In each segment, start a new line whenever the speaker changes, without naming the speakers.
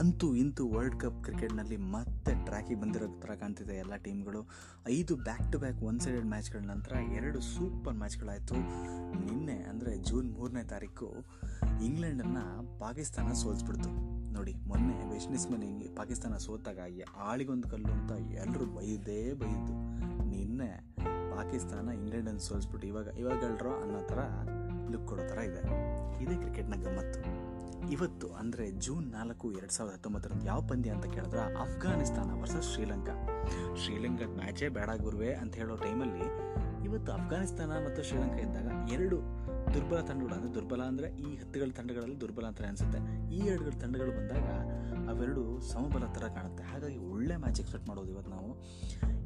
ಅಂತೂ ಇಂತೂ world cup ಕ್ರಿಕೆಟ್ನಲ್ಲಿ ಮತ್ತೆ ಟ್ರ್ಯಾಕಿಗೆ ಬಂದಿರೋ ಥರ ಕಾಣ್ತಿದೆ ಎಲ್ಲ ಟೀಮ್ಗಳು ಐದು back to back one sided ಮ್ಯಾಚ್ಗಳ ನಂತರ ಎರಡು ಸೂಪರ್ ಮ್ಯಾಚ್ಗಳಾಯಿತು ನಿನ್ನೆ ಅಂದರೆ ಜೂನ್ ಮೂರನೇ ತಾರೀಕು ಇಂಗ್ಲೆಂಡನ್ನು ಪಾಕಿಸ್ತಾನ ಸೋಲ್ಸ್ಬಿಡ್ತು. ನೋಡಿ, ಮೊನ್ನೆ ವೆಸ್ಟ್ ಇಂಡೀಸ್ ಮೇಲೆ ಪಾಕಿಸ್ತಾನ ಸೋತಾಗ ಆಳಿಗೊಂದು ಕಲ್ಲು ಅಂತ ಎಲ್ಲರೂ ಬೈದೇ ಬೈದು. ನಿನ್ನೆ ಪಾಕಿಸ್ತಾನ ಇಂಗ್ಲೆಂಡನ್ನು ಸೋಲ್ಸ್ಬಿಟ್ಟು ಇವಾಗ ಇವಾಗ ಹೇಳ್ರೋ ಅನ್ನೋ ಥರ ಲುಕ್ ಕೊಡೋ ಥರ ಇದೆ. ಇದೇ ಕ್ರಿಕೆಟ್ನ ಗಮ್ಮತ್ತು. ಇವತ್ತು ಅಂದರೆ ಜೂನ್ ನಾಲ್ಕು ಎರಡು ಸಾವಿರದ ಹತ್ತೊಂಬತ್ತರಂದು ಯಾವ ಪಂದ್ಯ ಅಂತ ಕೇಳಿದ್ರೆ ಅಫ್ಘಾನಿಸ್ತಾನ ವರ್ಸಸ್ ಶ್ರೀಲಂಕಾ. ಶ್ರೀಲಂಕಾ ಮ್ಯಾಚೇ ಬೇಡ ಗುರುವೆ ಅಂತ ಹೇಳೋ ಟೈಮಲ್ಲಿ ಇವತ್ತು ಅಫ್ಘಾನಿಸ್ತಾನ ಮತ್ತು ಶ್ರೀಲಂಕಾ ಇದ್ದಾಗ ಎರಡು ದುರ್ಬಲ ತಂಡಗಳು, ಅಂದರೆ ದುರ್ಬಲ ಅಂದರೆ ಈ ಹತ್ತುಗಳ ತಂಡಗಳಲ್ಲಿ ದುರ್ಬಲ ಅಂತ ಅನಿಸುತ್ತೆ. ಈ ಎರಡುಗಳ ತಂಡಗಳು ಬಂದಾಗ ಅವೆರಡು ಸಮಬಲ ಥರ ಕಾಣುತ್ತೆ. ಹಾಗಾಗಿ ಒಳ್ಳೆ ಮ್ಯಾಚ್ ಎಕ್ಸ್ಪೆಕ್ಟ್ ಮಾಡೋದು ಇವತ್ತು ನಾವು.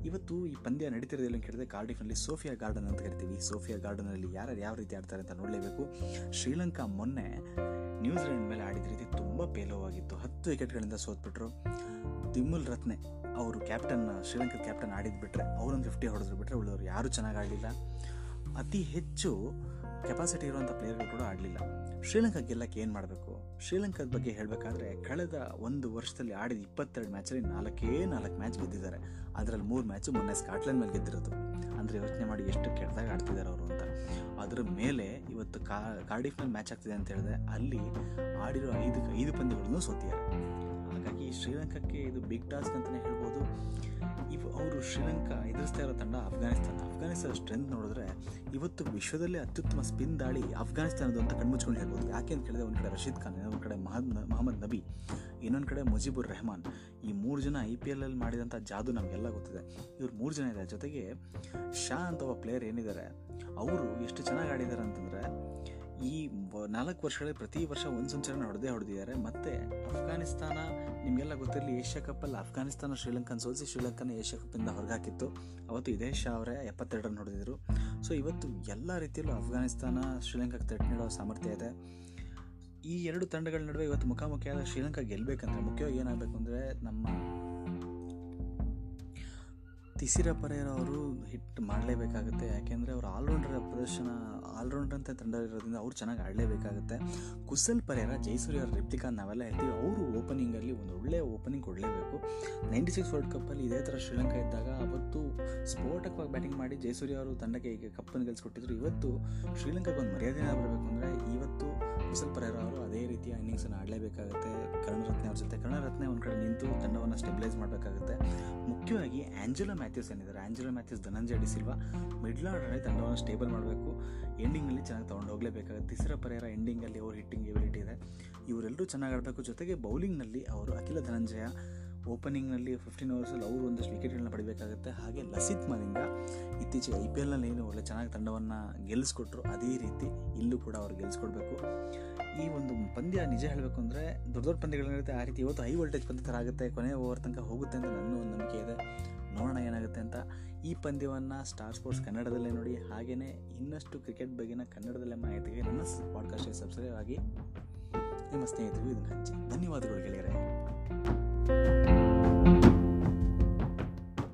ಇವತ್ತು ಈ ಪಂದ್ಯ ನಡೀತಿರೋದಿಲ್ಲ ಅಂತ ಕೇಳಿದ್ರೆ ಕಾರ್ಡಿಫ್ನಲ್ಲಿ ಸೋಫಿಯಾ ಗಾರ್ಡನ್ ಅಂತ ಕರಿತೀವಿ. ಸೋಫಿಯಾ ಗಾರ್ಡನಲ್ಲಿ ಯಾರ್ಯಾರು ಯಾವ ರೀತಿ ಆಡ್ತಾರೆ ಅಂತ ನೋಡಲೇಬೇಕು. ಶ್ರೀಲಂಕಾ ಮೊನ್ನೆ ನ್ಯೂಜಿಲೆಂಡ್ ಮೇಲೆ ಆಡಿದ ರೀತಿ ತುಂಬ ಪೇಲವಾಗಿತ್ತು. ಹತ್ತು ವಿಕೆಟ್ಗಳಿಂದ ಸೋತ್ಬಿಟ್ರು. ತಿಮ್ಮುಲ್ ರತ್ನೆ ಅವರು ಕ್ಯಾಪ್ಟನ್ ಶ್ರೀಲಂಕಾ ಕ್ಯಾಪ್ಟನ್ ಆಡಿದ್ಬಿಟ್ರೆ ಅವರೊಂದು ಫಿಫ್ಟಿ ಹೊಡೆದ್ರು ಬಿಟ್ಟರೆ ಉಳಿದವರು ಯಾರೂ ಚೆನ್ನಾಗಿ ಆಡಲಿಲ್ಲ ಅತಿ ಹೆಚ್ಚು ಕೆಪಾಸಿಟಿ ಇರುವಂಥ ಪ್ಲೇಯರ್ಗಳು ಕೂಡ ಆಡಲಿಲ್ಲ ಶ್ರೀಲಂಕಾ ಗೆಲ್ಲಕ್ಕೆ ಏನು ಮಾಡಬೇಕು? ಶ್ರೀಲಂಕಾದ ಬಗ್ಗೆ ಹೇಳಬೇಕಾದ್ರೆ ಕಳೆದ ಒಂದು ವರ್ಷದಲ್ಲಿ ಆಡಿದ ಇಪ್ಪತ್ತೆರಡು ಮ್ಯಾಚಲ್ಲಿ ನಾಲ್ಕೇ ನಾಲ್ಕು ಮ್ಯಾಚ್ ಗೆದ್ದಿದ್ದಾರೆ. ಅದರಲ್ಲಿ ಮೂರು ಮ್ಯಾಚು ಮೊನ್ನೆ ಸ್ಕಾಟ್ಲೆಂಡ್ ಮೇಲೆ ಗೆದ್ದಿರೋದು. ಅಂದರೆ ಯೋಚನೆ ಮಾಡಿ ಎಷ್ಟು ಕೆಟ್ಟದಾಗ ಆಡ್ತಿದ್ದಾರೆ ಅವರು ಅಂತ. ಅದರ ಮೇಲೆ ಇವತ್ತು ಕಾ ಕಾರ್ಡಿಫ್ನಲ್ಲಿ ಮ್ಯಾಚ್ ಆಗ್ತಿದೆ ಅಂತ ಹೇಳಿದ್ರೆ ಅಲ್ಲಿ ಆಡಿರೋ ಐದು ಐದು ಪಂದ್ಯಗಳನ್ನು ಸೋತಿದ್ದಾರೆ. ಹಾಗಾಗಿ ಶ್ರೀಲಂಕಾಕ್ಕೆ ಇದು ಬಿಗ್ ಟಾಸ್ಕ್ ಅಂತಲೇ ಹೇಳ್ಬೋದು. ಇವು ಅವರು ಶ್ರೀಲಂಕಾ ಎದುರಿಸ್ತಾ ಇರೋ ತಂಡ ಅಫ್ಘಾನಿಸ್ತಾನ ಅಫ್ಘಾನಿಸ್ತಾನ ಸ್ಟ್ರೆಂತ್ ನೋಡಿದ್ರೆ ಇವತ್ತು ವಿಶ್ವದಲ್ಲೇ ಅತ್ಯುತ್ತಮ ಸ್ಪಿನ್ ದಾಳಿ ಅಫ್ಘಾನಿಸ್ತಾನದ್ದು ಅಂತ ಕಣ್ಮುಚ್ಕೊಂಡು ಹೇಳ್ಬೋದು. ಯಾಕೆ ಅಂತ ಕೇಳಿದ್ರೆ ಒಂದು ಕಡೆ ರಶೀದ್ ಖಾನ್, ಇನ್ನೊಂದು ಕಡೆ ಮಹದ್, ಮೊಹಮ್ಮದ್ ನಬಿ, ಇನ್ನೊಂದು ಕಡೆ ಮುಜೀಬುರ್ ರೆಹಮಾನ್. ಈ ಮೂರು ಜನ ಐ ಪಿ ಎಲ್ ಅಲ್ಲಿ ಮಾಡಿದಂಥ ಜಾದು ನಮಗೆಲ್ಲ ಗೊತ್ತಿದೆ. ಇವ್ರು ಮೂರು ಜನ ಇದ್ದಾರೆ ಜೊತೆಗೆ ಶಾ ಅಂತ ಒಬ್ಬ ಪ್ಲೇಯರ್ ಏನಿದ್ದಾರೆ ಅವರು ಎಷ್ಟು ಚೆನ್ನಾಗಿ ಆಡಿದ್ದಾರೆ ಅಂತಂದರೆ ಈ ನಾಲ್ಕು ವರ್ಷಗಳಲ್ಲಿ ಪ್ರತಿ ವರ್ಷ ಒಂದು ಸಂಚಾರ ಹೊಡೆದೇ ಹೊಡೆದಿದ್ದಾರೆ. ಮತ್ತು ಅಫ್ಘಾನಿಸ್ತಾನ, ನಿಮಗೆಲ್ಲ ಗೊತ್ತಿರಲಿ, ಏಷ್ಯಾ ಕಪ್ಪಲ್ಲಿ ಅಫ್ಘಾನಿಸ್ತಾನ, ಶ್ರೀಲಂಕನ್, ಸೋಲಿಸಿ ಶ್ರೀಲಂಕಾನ ಏಷ್ಯಾ ಕಪ್ಪಿಂದ ಹೊರಗಾಕಿತ್ತು ಅವತ್ತು ಇದೇ ಶಾ ಅವರೇ ಎಪ್ಪತ್ತೆರಡು ರನ್ ಹೊಡೆದಿದ್ರು. ಸೊ ಇವತ್ತು ಎಲ್ಲ ರೀತಿಯಲ್ಲೂ ಅಫ್ಘಾನಿಸ್ತಾನ, ಶ್ರೀಲಂಕಾಕ್ಕೆ ತಟ್ಟು ನೀಡೋ ಸಾಮರ್ಥ್ಯ ಇದೆ. ಈ ಎರಡು ತಂಡಗಳ ನಡುವೆ ಇವತ್ತು ಮುಖಾಮುಖಿಯಾದ ಶ್ರೀಲಂಕಾ ಗೆಲ್ಲಬೇಕಂದ್ರೆ ಮುಖ್ಯವಾಗಿ ಏನಾಗಬೇಕು ಅಂದರೆ ನಮ್ಮ ತಿಸಿರ ಪರೇರ ಅವರು ಹಿಟ್ ಮಾಡಲೇಬೇಕಾಗುತ್ತೆ. ಯಾಕೆಂದರೆ ಅವರು ಆಲ್ರೌಂಡರ್ ಪ್ರದರ್ಶನ, ಆಲ್ರೌಂಡರ್ ಅಂತ ತಂಡ ಇರೋದ್ರಿಂದ ಅವ್ರು ಚೆನ್ನಾಗಿ ಆಡಲೇಬೇಕಾಗುತ್ತೆ. ಕುಸಲ್ ಪರೇರ ಜೈಸೂರಿ ಅವರ ರಿಪ್ತಿಕಾ ನಾವೆಲ್ಲ ಹೇಳ್ತೀವಿ, ಅವರು ಓಪನಿಂಗಲ್ಲಿ ಒಂದು ಒಳ್ಳೆಯ ಓಪನಿಂಗ್ ಕೊಡಲೇಬೇಕು. ನೈಂಟಿ ಸಿಕ್ಸ್ ವರ್ಲ್ಡ್ ಕಪ್ಪಲ್ಲಿ ಇದೇ ಥರ ಶ್ರೀಲಂಕಾ ಇದ್ದಾಗ ಅವತ್ತು ಸ್ಫೋಟಕವಾಗಿ ಬ್ಯಾಟಿಂಗ್ ಮಾಡಿ ಜೈಸೂರಿ ಅವರು ತಂಡಕ್ಕೆ ಈಗ ಕಪ್ಪನ್ನು ಗೆಲ್ಸ್ಕೊಟ್ಟಿದ್ರು. ಇವತ್ತು ಶ್ರೀಲಂಕಾಗೆ ಒಂದು ಮರ್ಯಾದೆನ ಬರಬೇಕು ಅಂದರೆ ಇವತ್ತು ಕುಸಲ್ ಪರೇರ ಅವರು ಅದೇ ರೀತಿಯ ಇನ್ನಿಂಗ್ಸನ್ನು ಆಡಲೇಬೇಕಾಗುತ್ತೆ. ಕರುಣರತ್ನೆ ಅವ್ರ ಜೊತೆ. ಕರುಣರತ್ನೆ ಒಂದು ಕಡೆ ನಿಂತು ತಂಡವನ್ನು ಸ್ಟೆಬಿಲೈಸ್ ಮಾಡಬೇಕಾಗುತ್ತೆ. ಮುಖ್ಯವಾಗಿ ಆಂಜಲೋ ಮ್ಯಾಥ್ಯೂಸ್ ಏನಿದ್ದಾರೆ ಆಂಜಲೋ ಮ್ಯಾಥ್ಯೂಸ್ ಧನಂಜಯ ಡಿಸಿಲ್ವಾ ಮಿಡ್ಲ್ ಆರ್ಡರ್ನೇ ತಂಡವನ್ನು ಸ್ಟೇಬಲ್ ಮಾಡಬೇಕು. ಎಂಡಿಂಗಲ್ಲಿ ಚೆನ್ನಾಗಿ ತೊಗೊಂಡು ಹೋಗಲೇಬೇಕಾಗುತ್ತೆ. ತಿಸರ ಪರಿಹಾರ ಎಂಡಿಂಗಲ್ಲಿ ಅವ್ರ ಹಿಟ್ಟಿಂಗ್ ಎಬಿಲಿಟಿ ಇದೆ ಇವರೆಲ್ಲರೂ ಚೆನ್ನಾಗಿ ಆಡಬೇಕು. ಜೊತೆಗೆ ಬೌಲಿಂಗ್ನಲ್ಲಿ ಅವರು ಅಖಿಲ ಧನಂಜಯ ಓಪನಿಂಗ್ನಲ್ಲಿ ಫಿಫ್ಟೀನ್ ಓವರ್ಸಲ್ಲಿ ಅವರು ಒಂದಷ್ಟು ವಿಕೆಟ್ಗಳನ್ನ ಪಡಿಬೇಕಾಗುತ್ತೆ. ಹಾಗೆ ಲಸಿತ್ ಮಲಿಂಗ ಇತ್ತೀಚೆಗೆ ಐ ಪಿ ಎಲ್ನಲ್ಲಿ ಏನು ಒಳ್ಳೆ ಚೆನ್ನಾಗಿ ತಂಡವನ್ನು ಗೆಲ್ಲಿಸ್ಕೊಟ್ರು ಅದೇ ರೀತಿ ಇಲ್ಲೂ ಕೂಡ ಅವ್ರು ಗೆಲ್ಲಿಸ್ಕೊಡ್ಬೇಕು ಈ ಒಂದು ಪಂದ್ಯ ನಿಜ ಹೇಳಬೇಕು ಅಂದರೆ ದೊಡ್ಡ ದೊಡ್ಡ ಪಂದ್ಯಗಳೇನಿರುತ್ತೆ ಆ ರೀತಿ ಇವತ್ತು ಹೈ ವೋಲ್ಟೇಜ್ ಪಂದ್ಯ ಥರ ಆಗುತ್ತೆ. ಕೊನೆ ಓವರ್ ತನಕ ಹೋಗುತ್ತೆ ಅಂತ ನನ್ನ ಒಂದು ನಂಬಿಕೆ ಇದೆ. ನೋಡೋಣ ಏನಾಗುತ್ತೆ ಅಂತ. ಈ ಪಂದ್ಯವನ್ನು ಸ್ಟಾರ್ ಸ್ಪೋರ್ಟ್ಸ್ ಕನ್ನಡದಲ್ಲೇ ನೋಡಿ. ಹಾಗೆಯೇ ಇನ್ನಷ್ಟು ಕ್ರಿಕೆಟ್ ಬಗ್ಗೆನ ಕನ್ನಡದಲ್ಲೇ ಮಾಹಿತಿಗೆ ನನ್ನ ಪಾಡ್ಕಾಸ್ಟ್ಗೆ ಸಬ್ಸ್ಕ್ರೈಬ್ ಆಗಿ. ನಿಮ್ಮ ಸ್ನೇಹಿತರಿಗೂ ಇದನ್ನು ಹಂಚಿ. ಧನ್ಯವಾದಗಳು ಗೆಳೆಯರೆ.